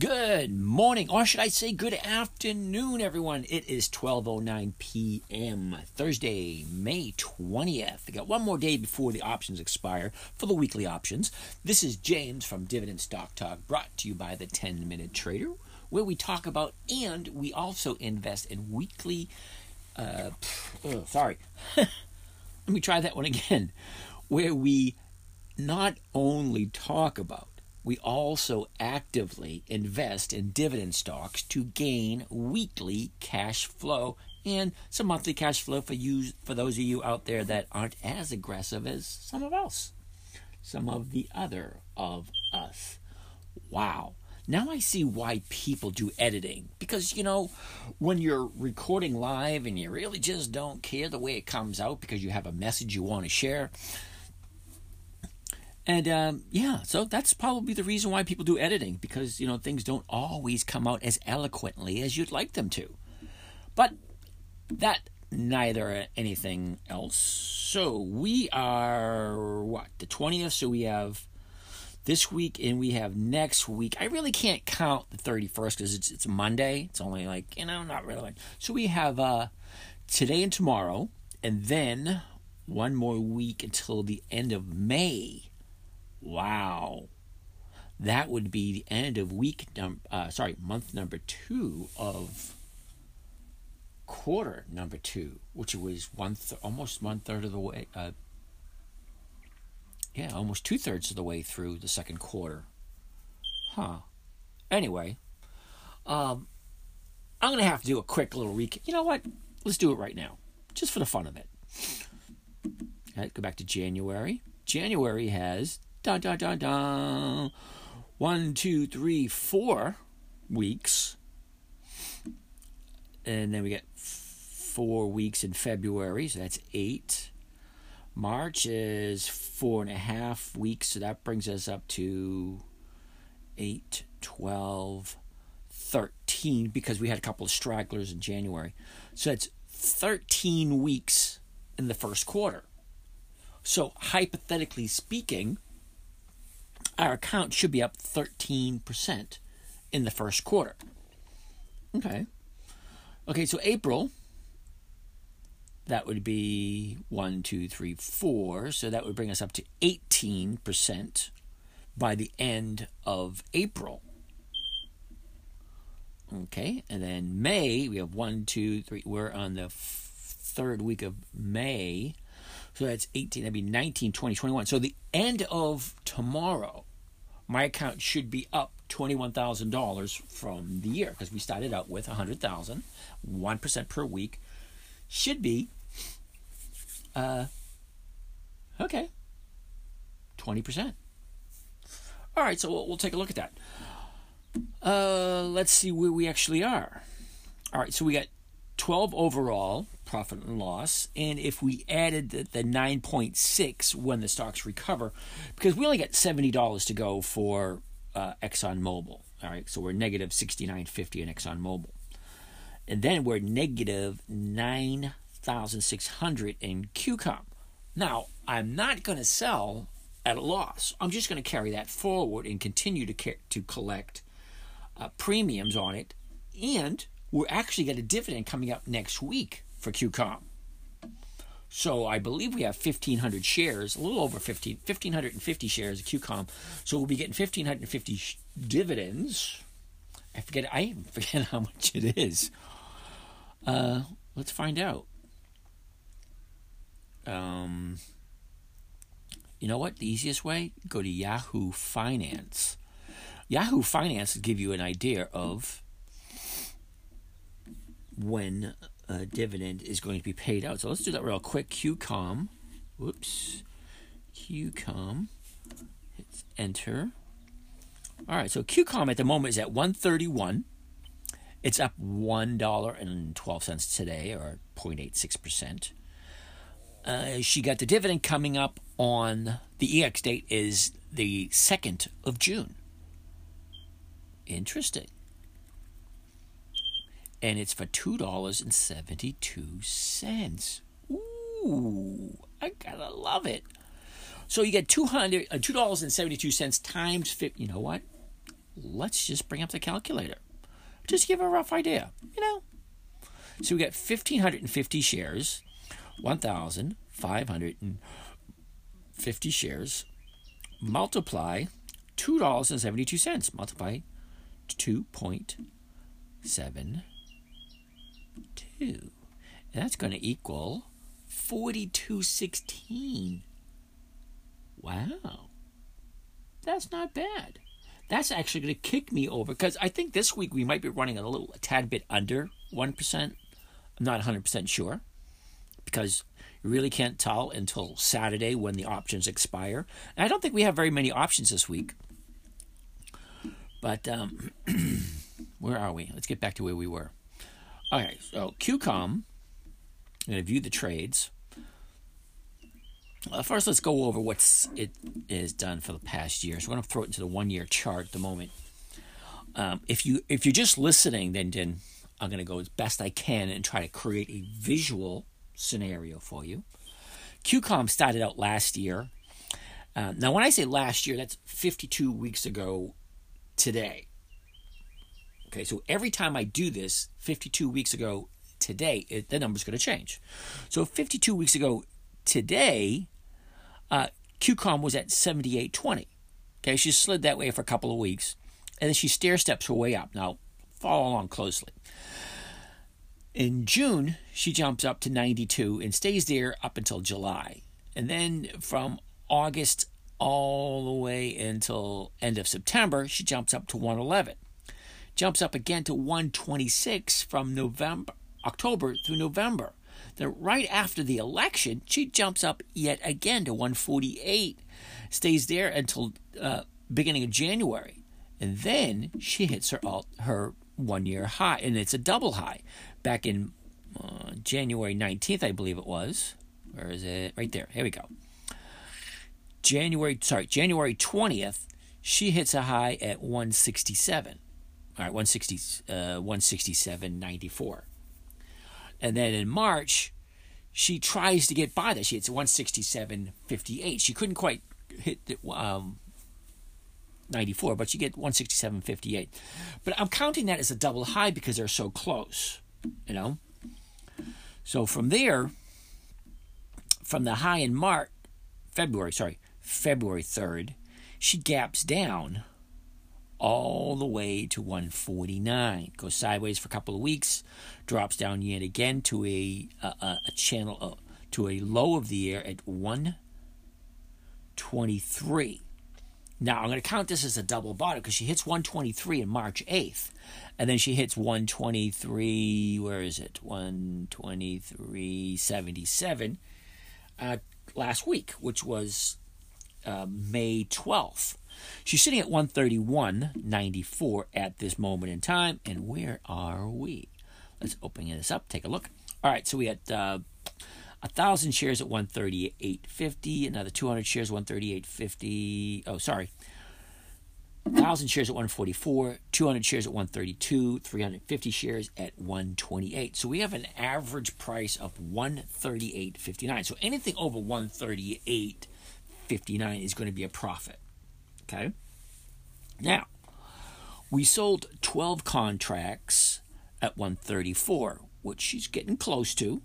Good morning, or should I say good afternoon, everyone. It is 12.09 p.m., Thursday, May 20th. I got one more day before the options expire for the weekly options. This is James from Dividend Stock Talk, brought to you by the 10 Minute Trader, where we talk about and we also invest in weekly. Uh, oh, sorry. Let me try that one again. Where we not only talk about we also actively invest in dividend stocks to gain weekly cash flow and some monthly cash flow for you for those of you out there that aren't as aggressive as some of us some of the other of us wow now I see why people do editing. Because, you know, when you're recording live and you really just don't care the way it comes out because you have a message you want to share, and um, yeah, so that's probably the reason why people do editing because you know things don't always come out as eloquently as you'd like them to. But that neither anything else. So we are what the twentieth. So we have this week and we have next week. I really can't count the thirty first because it's it's Monday. It's only like you know not really. So we have uh, today and tomorrow, and then one more week until the end of May. Wow. That would be the end of week number, uh, sorry, month number two of quarter number two, which was one th- almost one third of the way. Uh, yeah, almost two thirds of the way through the second quarter. Huh. Anyway, um, I'm gonna have to do a quick little recap. You know what? Let's do it right now, just for the fun of it. Go back to January. January has da da da da. One, two, three, four weeks. And then we get four weeks in February, so that's eight. March is four and a half weeks, so that brings us up to 8, 12, 13, because we had a couple of stragglers in January. So that's 13 weeks in the first quarter. So, hypothetically speaking, our account should be up 13% in the first quarter. Okay. Okay, so April, that would be one, two, three, four. So that would bring us up to 18% by the end of April. Okay, and then May, we have one, two, three. We're on the f- third week of May. So that's 18, that'd be 19, 20, 21. So the end of tomorrow, my account should be up $21,000 from the year because we started out with 100,000, 1% per week. Should be, uh, okay, 20%. All right, so we'll, we'll take a look at that. Uh, let's see where we actually are. All right, so we got 12 overall profit and loss and if we added the, the 9.6 when the stocks recover because we only got $70 to go for uh, exxonmobil all right? So we're negative 69.50 in exxonmobil and then we're negative 9600 in qcom. Now i'm not going to sell at a loss. I'm just going to carry that forward and continue to, ca- to collect uh, premiums on it. And we're actually get a dividend coming up next week for QCOM. So I believe we have 1,500 shares, a little over 15, 1,550 shares of QCOM. So we'll be getting 1,550 sh- dividends. I forget, I forget how much it is. Uh, let's find out. Um, you know what? The easiest way? Go to Yahoo Finance. Yahoo Finance will give you an idea of when a dividend is going to be paid out. So let's do that real quick. QCOM. Whoops. QCOM. Hit enter. All right, so QCOM at the moment is at 131. It's up $1.12 today, or 0.86%. Uh, she got the dividend coming up on the EX date is the 2nd of June. Interesting. And it's for $2.72. Ooh, I gotta love it. So you get 200 uh, $2.72 times 50. You know what? Let's just bring up the calculator. Just give a rough idea, you know. So we got 1,550 shares, 1,550 shares, multiply $2.72, multiply 2.72. And that's going to equal 4216. Wow. That's not bad. That's actually going to kick me over because I think this week we might be running a little a tad bit under 1%. I'm not 100% sure because you really can't tell until Saturday when the options expire. And I don't think we have very many options this week. But um, where are we? Let's get back to where we were. Okay, so QCOM, I'm going to view the trades. Uh, first, let's go over what's it is done for the past year. So we're going to throw it into the one-year chart at the moment. Um, if you if you're just listening, then then I'm going to go as best I can and try to create a visual scenario for you. QCOM started out last year. Uh, now, when I say last year, that's 52 weeks ago today. Okay, so every time I do this, 52 weeks ago today, it, the number's going to change. So 52 weeks ago today, uh, QCOM was at 78.20. Okay, she slid that way for a couple of weeks, and then she stair steps her way up. Now, follow along closely. In June, she jumps up to 92 and stays there up until July. And then from August all the way until end of September, she jumps up to 111. Jumps up again to 126 from November, October through November. Then, right after the election, she jumps up yet again to 148, stays there until uh, beginning of January, and then she hits her her one year high, and it's a double high. Back in uh, January 19th, I believe it was. Where is it? Right there. Here we go. January, sorry, January 20th, she hits a high at 167. All right, 160, uh, 167.94. And then in March, she tries to get by that. She hits 167.58. She couldn't quite hit the, um, 94, but she get 167.58. But I'm counting that as a double high because they're so close, you know? So from there, from the high in March, February, sorry, February 3rd, she gaps down all the way to 149. Goes sideways for a couple of weeks, drops down yet again to a a, a channel uh, to a low of the year at 123. Now I'm going to count this as a double bottom because she hits 123 in March 8th, and then she hits 123. Where is it? 123.77 uh, last week, which was uh, May 12th. She's sitting at 131.94 at this moment in time. And where are we? Let's open this up, take a look. All right, so we had uh, a thousand shares at 138.50, another 200 shares 138.50. Oh, sorry. 1,000 shares at 144, 200 shares at 132, 350 shares at 128. So we have an average price of 138.59. So anything over 138.59 is going to be a profit. Okay. Now, we sold 12 contracts at 134, which she's getting close to.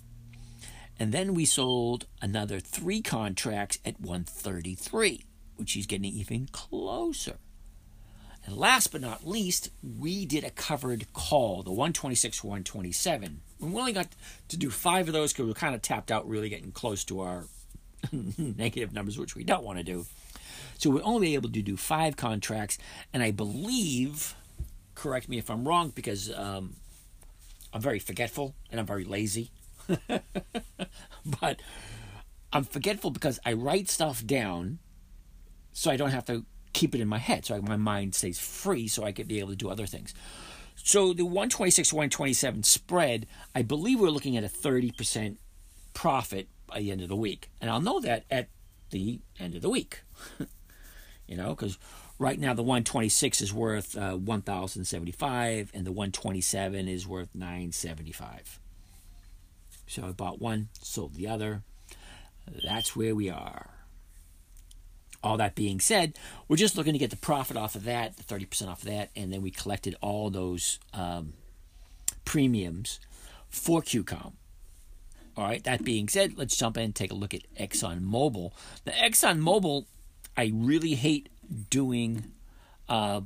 And then we sold another three contracts at 133, which she's getting even closer. And last but not least, we did a covered call, the 126 127. We only got to do five of those because we are kind of tapped out, really getting close to our negative numbers, which we don't want to do. So we're only able to do five contracts, and I believe, correct me if I'm wrong, because um, I'm very forgetful and I'm very lazy. but I'm forgetful because I write stuff down so I don't have to keep it in my head so my mind stays free so I can be able to do other things. So the 126 127 spread, I believe we're looking at a 30% profit by the end of the week. And I'll know that at the end of the week. you know, because right now the 126 is worth uh, 1075 and the 127 is worth 975 so i bought one sold the other that's where we are all that being said, we're just looking to get the profit off of that, the 30% off of that, and then we collected all those um, premiums for QCOM. All right, that being said, let's jump in and take a look at ExxonMobil. The ExxonMobil, I really hate doing uh,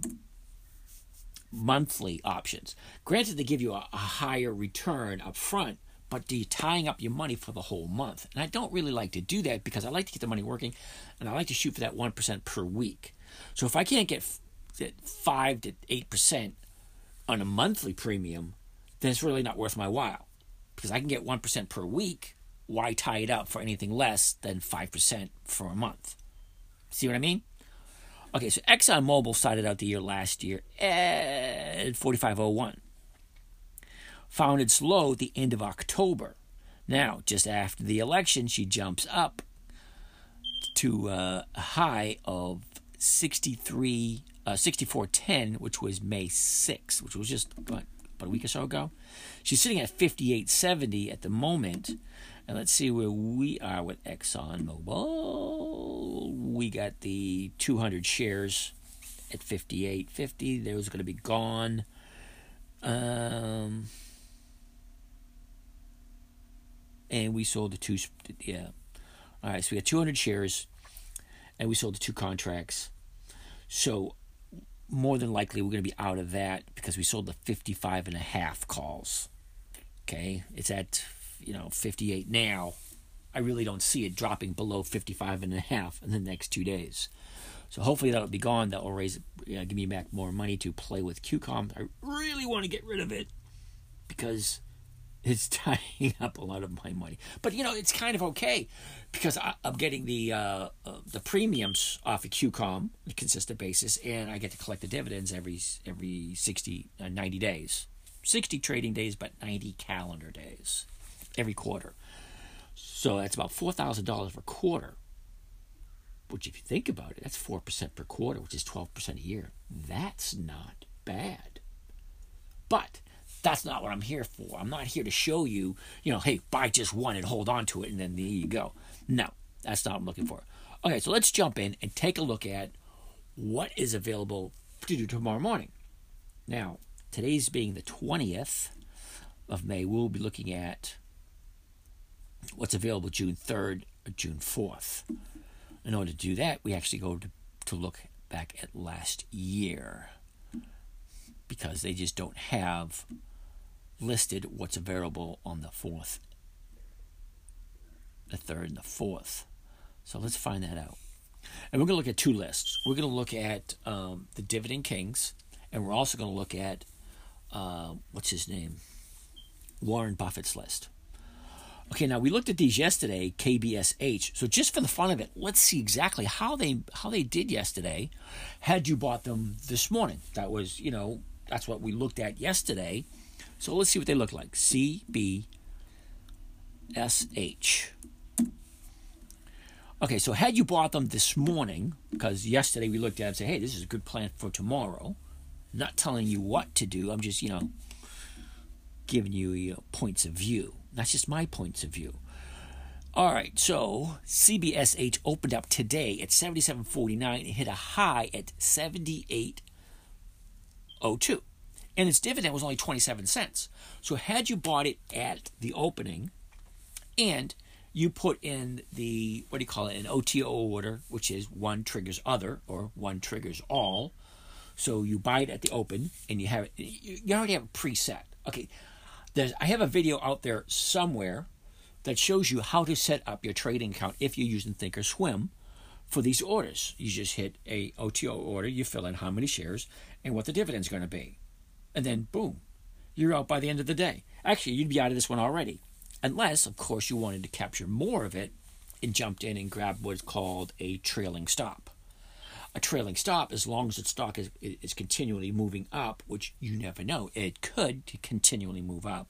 monthly options. Granted, they give you a, a higher return up front, but you're tying up your money for the whole month. And I don't really like to do that because I like to get the money working and I like to shoot for that 1% per week. So if I can't get that 5 to 8% on a monthly premium, then it's really not worth my while. Because I can get 1% per week, why tie it up for anything less than 5% for a month? See what I mean? Okay, so ExxonMobil started out the year last year at 4501 found its low at the end of October. Now, just after the election, she jumps up to uh, a high of 63, uh, 64.10, which was May 6th, which was just what, about a week or so ago. She's sitting at 58.70 at the moment. And let's see where we are with ExxonMobil. We got the 200 shares at 58.50. Those are going to be gone. Um, and we sold the two. Yeah. All right, so we got 200 shares, and we sold the two contracts. So more than likely, we're going to be out of that because we sold the 55 and a half calls. Okay, it's at you know 58 now. I really don't see it dropping below 55 and a half in the next two days. So hopefully that'll be gone. That will raise, you know, give me back more money to play with QCOM. I really want to get rid of it because it's tying up a lot of my money. But you know, it's kind of okay because I, am getting the uh, uh, the premiums off of QCOM on a consistent basis, and I get to collect the dividends every every 60, uh, 90 days, sixty trading days, but ninety calendar days every quarter. So that's about four thousand dollars per quarter. Which, if you think about it, that's four percent per quarter, which is twelve percent a year. That's not bad. But that's not what I'm here for. I'm not here to show you, you know, hey, buy just one and hold on to it and then there you go. No, that's not what I'm looking for. Okay, so let's jump in and take a look at what is available to do tomorrow morning. Now, today's being the 20th of May, we'll be looking at what's available June 3rd or June 4th. In order to do that, we actually go to, to look back at last year because they just don't have listed what's available on the fourth, the third, and the fourth. So let's find that out. And we're going to look at two lists. We're going to look at um, the Dividend Kings, and we're also going to look at uh, what's his name? Warren Buffett's list. Okay, now we looked at these yesterday, CBSH. So just for the fun of it, let's see exactly how they how they did yesterday. Had you bought them this morning? That was, you know, that's what we looked at yesterday. So let's see what they look like. C B S H. Okay, so had you bought them this morning, because yesterday we looked at and said, hey, this is a good plan for tomorrow. not telling you what to do. I'm just, you know, giving you, you know, points of view. That's just my points of view. All right, so CBSH opened up today at 77.49 and hit a high at 78.02 and its dividend was only 27 cents. So had you bought it at the opening and you put in the what do you call it an OTO order, which is one triggers other or one triggers all. So you buy it at the open and you have it. You already have it preset. Okay, there's I have a video out there somewhere that shows you how to set up your trading account if you're using Thinkorswim for these orders. You just hit a OTO order, you fill in how many shares and what the dividend's going to be and then boom, you're out by the end of the day. Actually, you'd be out of this one already. Unless, of course, you wanted to capture more of it and jumped in and grabbed what's called a trailing stop. A trailing stop as long as its stock is, is continually moving up, which you never know. It could continually move up.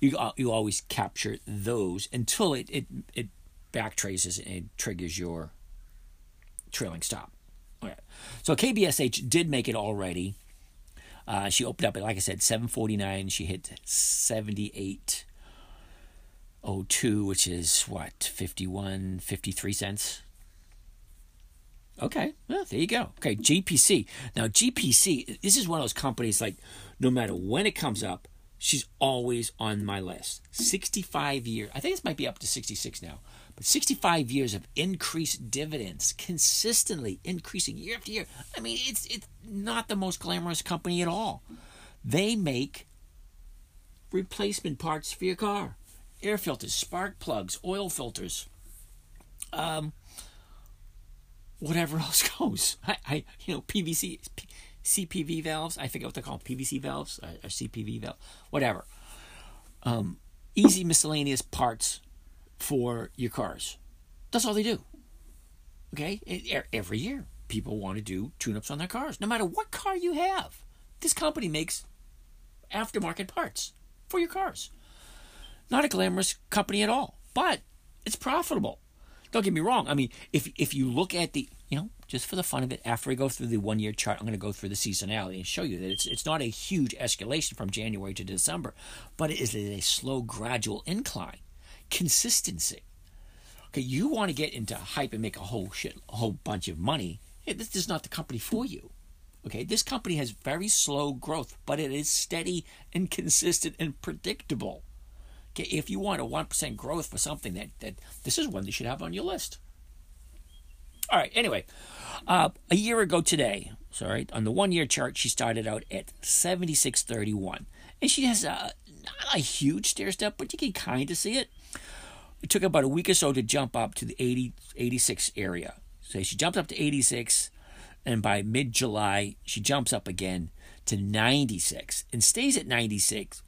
You, uh, you always capture those until it, it, it backtraces and triggers your trailing stop. Okay. So CBSH did make it already. Uh, she opened up at, like I said, 749. She hit 78.02, which is what, 51, 53 cents? Okay, well, there you go. Okay, GPC. Now, GPC, this is one of those companies like no matter when it comes up, she's always on my list. 65 years. I think this might be up to 66 now. But 65 years of increased dividends, consistently increasing year after year. I mean, it's it's not the most glamorous company at all. They make replacement parts for your car. Air filters, spark plugs, oil filters. Um whatever else goes. I, I you know, PVC, P, CPV valves. I forget what they're called. PVC valves, a, a CPV valve, whatever. Um, easy miscellaneous parts for your cars. That's all they do. Okay, every year people want to do tune-ups on their cars, no matter what car you have. This company makes aftermarket parts for your cars. Not a glamorous company at all, but it's profitable. Don't get me wrong. I mean, if if you look at the, you know, just for the fun of it, after I go through the one year chart, I'm going to go through the seasonality and show you that it's it's not a huge escalation from January to December, but it is a slow, gradual incline. Consistency. Okay, you want to get into hype and make a whole shit, a whole bunch of money. Hey, this is not the company for you. Okay, this company has very slow growth, but it is steady and consistent and predictable. If you want a 1% growth for something, that, that this is one that you should have on your list. All right, anyway, uh, a year ago today, sorry, on the one year chart, she started out at 76.31. And she has a, not a huge stair step, but you can kind of see it. It took about a week or so to jump up to the 80, 86 area. So she jumped up to 86, and by mid July, she jumps up again to 96 and stays at 96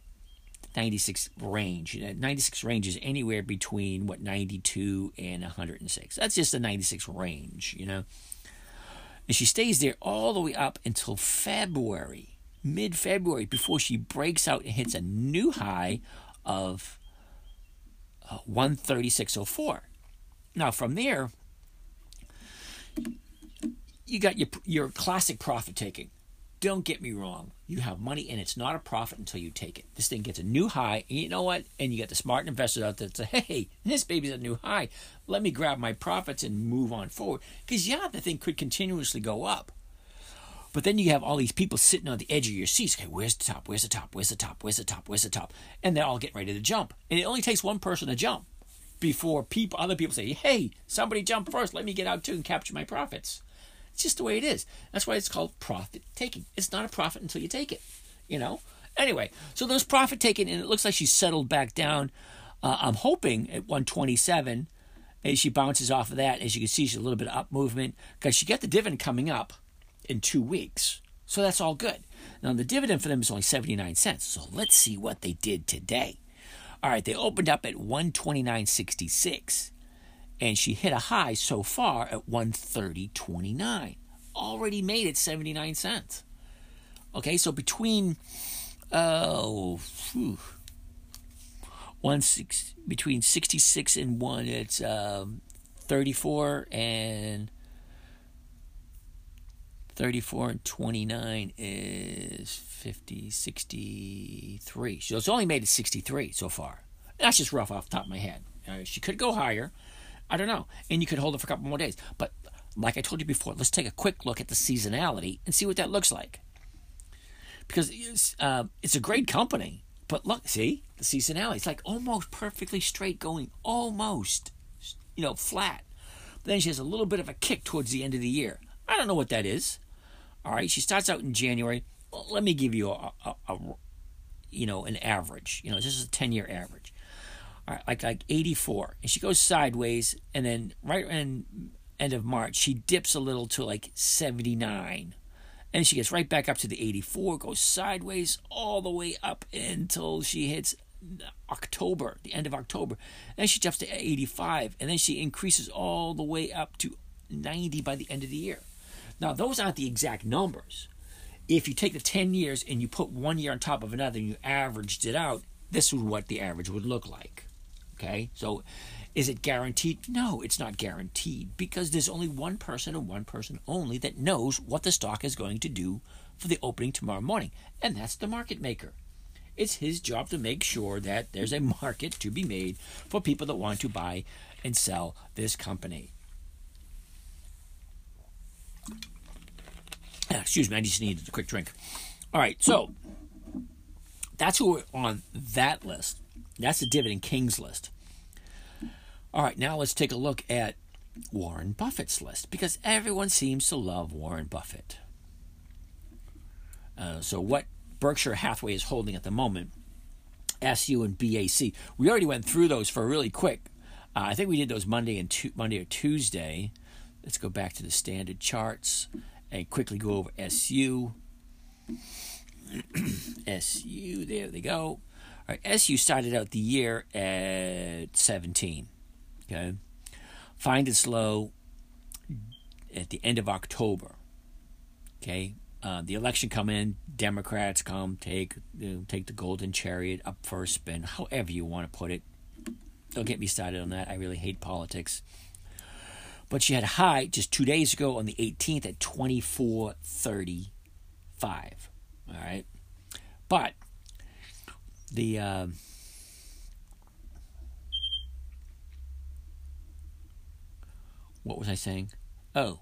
96 range. 96 range is anywhere between what 92 and 106. That's just the 96 range, you know. And she stays there all the way up until February, mid February, before she breaks out and hits a new high of uh, 136.04. Now, from there, you got your your classic profit taking. Don't get me wrong. You have money and it's not a profit until you take it. This thing gets a new high, and you know what? And you get the smart investors out there that say, hey, this baby's a new high. Let me grab my profits and move on forward. Because, yeah, the thing could continuously go up. But then you have all these people sitting on the edge of your seats. Okay, where's the top? Where's the top? Where's the top? Where's the top? Where's the top? And they're all getting ready to jump. And it only takes one person to jump before people, other people say, hey, somebody jump first. Let me get out too and capture my profits. It's just the way it is. That's why it's called profit taking. It's not a profit until you take it, you know? Anyway, so there's profit taking, and it looks like she's settled back down. Uh, I'm hoping at 127 as she bounces off of that. As you can see, she's a little bit of up movement because she got the dividend coming up in two weeks. So that's all good. Now, the dividend for them is only 79 cents. So let's see what they did today. All right, they opened up at 129.66 and she hit a high so far at 130.29 already made it 79 cents. Okay so between oh one six between 66 and 1 it's um, 34 and 34 and 29 is 50 63 so it's only made it 63 so far. That's just rough off the top of my head. Uh, she could go higher I don't know. And you could hold it for a couple more days. But like I told you before, let's take a quick look at the seasonality and see what that looks like. Because it's, uh, it's a great company. But look, see, the seasonality. It's like almost perfectly straight going, almost, you know, flat. But then she has a little bit of a kick towards the end of the year. I don't know what that is. All right, she starts out in January. Well, let me give you a, a, a, you know, an average. You know, this is a 10 year average like like 84 and she goes sideways and then right in end of march she dips a little to like 79 and she gets right back up to the 84 goes sideways all the way up until she hits october the end of october and she jumps to 85 and then she increases all the way up to 90 by the end of the year Now, those aren't the exact numbers. If you take the 10 years and you put one year on top of another and you averaged it out, this is what the average would look like. Okay? So, is it guaranteed? No, it's not guaranteed because there's only one person and one person only that knows what the stock is going to do for the opening tomorrow morning, and that's the market maker. It's his job to make sure that there's a market to be made for people that want to buy and sell this company. Ah, excuse me, I just needed a quick drink. All right, so that's who we're on that list. That's the Dividend Kings list. All right, now let's take a look at Warren Buffett's list because everyone seems to love Warren Buffett. Uh, so, what Berkshire Hathaway is holding at the moment, SU and BAC. We already went through those for really quick. Uh, I think we did those Monday and tu- Monday or Tuesday. Let's go back to the standard charts and quickly go over SU. SU, there they go. Right, SU started out the year at 17. Okay, find its low at the end of October. Okay, uh, the election come in, Democrats come, take you know, take the golden chariot up for a spin, however you want to put it. Don't get me started on that. I really hate politics. But she had a high just two days ago on the 18th at 24.35. All right, but the uh, what was I saying? Oh,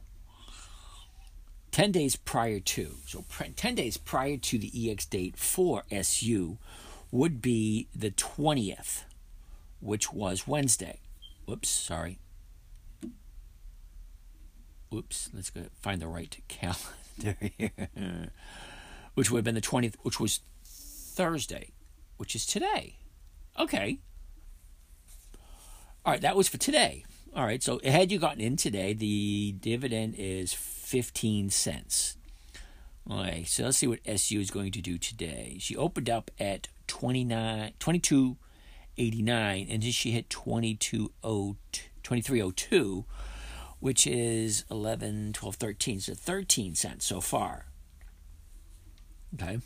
10 days prior to, so 10 days prior to the EX date for SU would be the 20th, which was Wednesday. Whoops, sorry. Oops, let's go find the right calendar here. which would have been the 20th, which was Thursday, which is today. Okay. All right, that was for today. All right, so had you gotten in today, the dividend is 15 cents. All right, so let's see what SU is going to do today. She opened up at 29, 22.89, and then she hit 23.02, which is 11, 12, 13. So 13 cents so far. Okay.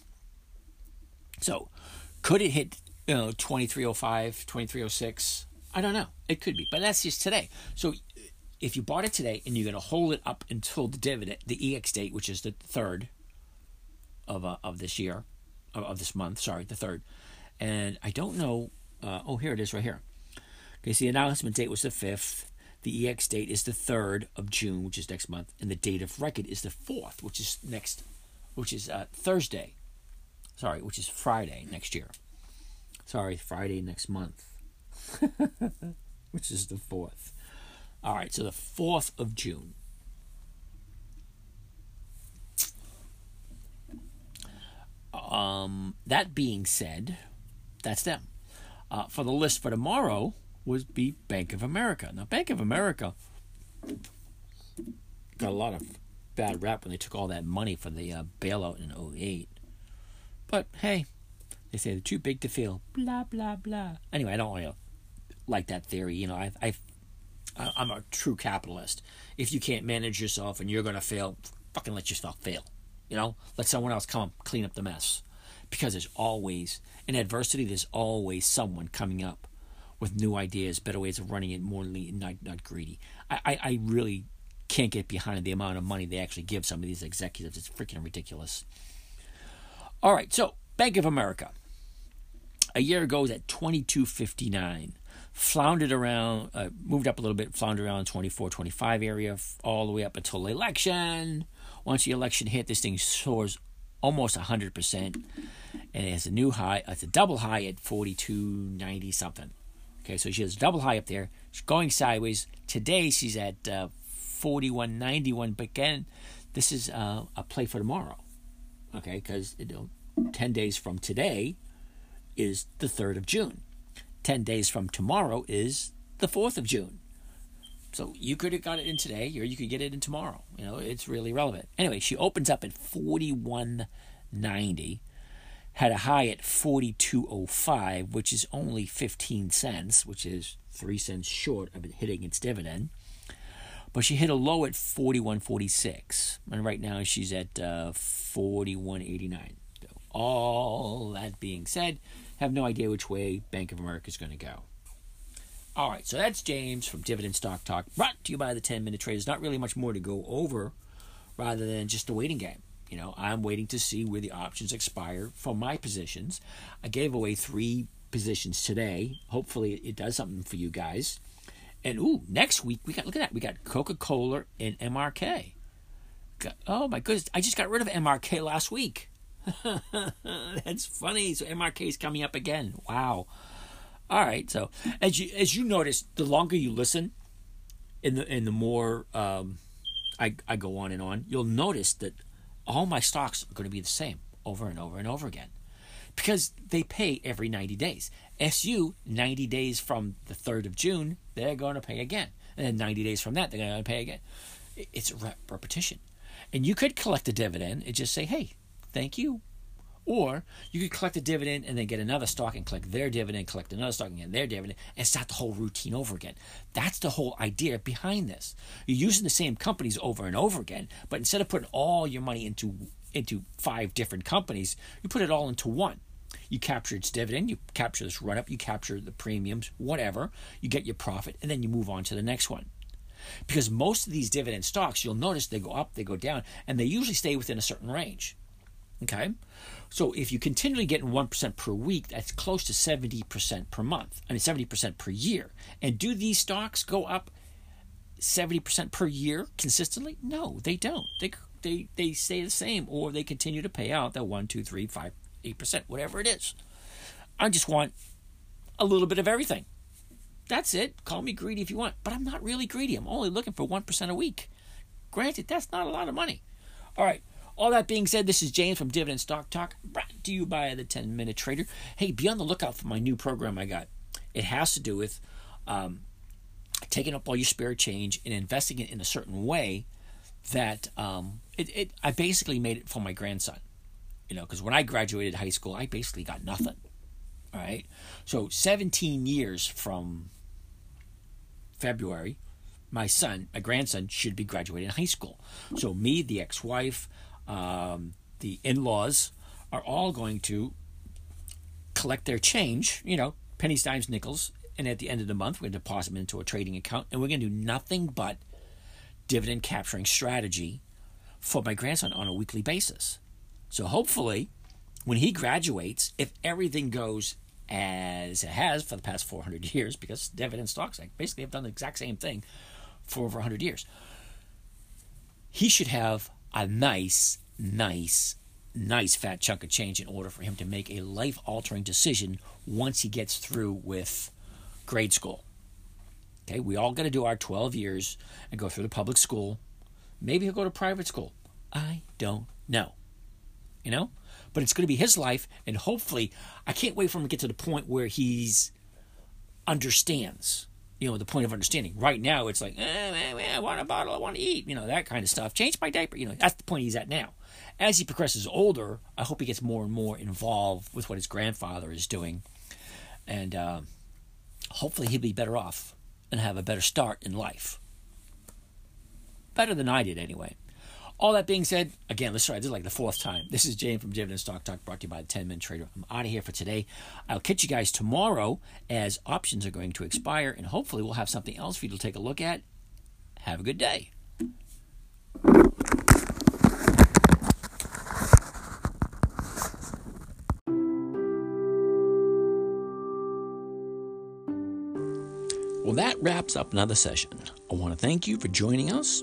So could it hit you know 2305, 2306? I don't know. It could be, but that's just today. So if you bought it today and you're going to hold it up until the dividend, the EX date, which is the third of uh, of this year, of, of, this month, sorry, the third, and I don't know. Uh, oh, here it is, right here. Okay, so the announcement date was the fifth. The EX date is the third of June, which is next month, and the date of record is the fourth, which is next, which is uh, Thursday. Sorry, which is Friday next year. Sorry, Friday next month, which is the fourth. All right, so the 4th of June. Um, that being said, that's them. Uh, for the list for tomorrow would be Bank of America. Now, Bank of America got a lot of bad rap when they took all that money for the uh, bailout in 08. But hey, they say they're too big to fail. Blah, blah, blah. Anyway, I don't really like that theory. You know, I, I I'm a true capitalist. If you can't manage yourself and you're to fail, fucking let yourself fail. You know, let someone else come clean up the mess. Because there's always, in adversity, there's always someone coming up with new ideas, better ways of running it, more lean, not, not greedy. I, I, I really can't get behind the amount of money they actually give some of these executives. It's freaking ridiculous. All right, so Bank of America. A year ago was at 2259 floundered around, uh, moved up a little bit, floundered around 24, 25 area all the way up until the election. Once the election hit, this thing soars almost 100%. And it has a new high, it's a double high at 42.90 something. Okay, so she has a double high up there. She's going sideways. Today she's at uh, 41.91, but again, this is uh, a play for tomorrow. Okay, because you know, 10 days from today is the 3rd of June. 10 days from tomorrow is the 4th of June. So you could have got it in today, or you could get it in tomorrow. You know, it's really relevant. Anyway, she opens up at 41.90, had a high at 42.05, which is only 15 cents, which is 3 cents short of it hitting its dividend. But she hit a low at 41.46, and right now she's at uh, 41.89. All that being said, have no idea which way Bank of America is going to go. All right, so that's James from Dividend Stock Talk, brought to you by the 10 Minute Traders. Not really much more to go over rather than just a waiting game. You know, I'm waiting to see where the options expire for my positions. I gave away three positions today. Hopefully, it does something for you guys. And ooh, next week we got look at that. We got Coca Cola and MRK. Got, oh my goodness, I just got rid of MRK last week. That's funny. So MRK is coming up again. Wow. All right. So as you as you notice, the longer you listen, in the in the more um, I I go on and on, you'll notice that all my stocks are going to be the same over and over and over again because they pay every 90 days. SU, 90 days from the 3rd of June, they're going to pay again. And then 90 days from that, they're going to pay again. It's repetition. And you could collect a dividend and just say, hey, thank you. Or you could collect a dividend and then get another stock and collect their dividend, collect another stock and get their dividend, and start the whole routine over again. That's the whole idea behind this. You're using the same companies over and over again, but instead of putting all your money into into five different companies, you put it all into one. You capture its dividend, you capture this run up, you capture the premiums, whatever, you get your profit, and then you move on to the next one. Because most of these dividend stocks, you'll notice they go up, they go down, and they usually stay within a certain range. Okay? So if you continually get 1% per week, that's close to 70% per month. I mean, 70% per year. And do these stocks go up 70% per year consistently? No, they don't. They, they, they stay the same or they continue to pay out that 1, 2, 3, 5, 8%, whatever it is. I just want a little bit of everything. That's it. Call me greedy if you want, but I'm not really greedy. I'm only looking for 1% a week. Granted, that's not a lot of money. All right. All that being said, this is James from Dividend Stock Talk, brought to you by the 10 Minute Trader. Hey, be on the lookout for my new program I got. It has to do with um, taking up all your spare change and investing it in a certain way that um, it, it, I basically made it for my grandson. You know, because when I graduated high school, I basically got nothing. All right. So 17 years from February, my son, my grandson, should be graduating high school. So me, the ex-wife, um, the in-laws are all going to collect their change. You know, pennies, dimes, nickels, and at the end of the month, we're going to deposit them into a trading account, and we're going to do nothing but dividend capturing strategy for my grandson on a weekly basis. So hopefully, when he graduates, if everything goes as it has for the past 400 years, because dividend stocks basically have done the exact same thing for over 100 years, he should have a nice, nice, nice fat chunk of change in order for him to make a life altering decision once he gets through with grade school. Okay, we all got to do our 12 years and go through the public school. Maybe he'll go to private school. I don't know you know? But it's going to be his life, and hopefully, I can't wait for him to get to the point where he's understands, you know, the point of understanding. Right now, it's like, eh, I want a bottle, I want to eat, you know, that kind of stuff. Change my diaper, you know, that's the point he's at now. As he progresses older, I hope he gets more and more involved with what his grandfather is doing, and uh, hopefully, he'll be better off and have a better start in life. Better than I did, anyway. All that being said, again, let's try this is like the fourth time. This is James from Dividend Stock Talk brought to you by the 10 Minute Trader. I'm out of here for today. I'll catch you guys tomorrow as options are going to expire, and hopefully we'll have something else for you to take a look at. Have a good day. Well, that wraps up another session. I want to thank you for joining us.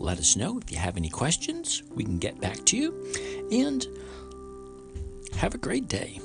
let us know. If you have any questions, we can get back to you. And have a great day.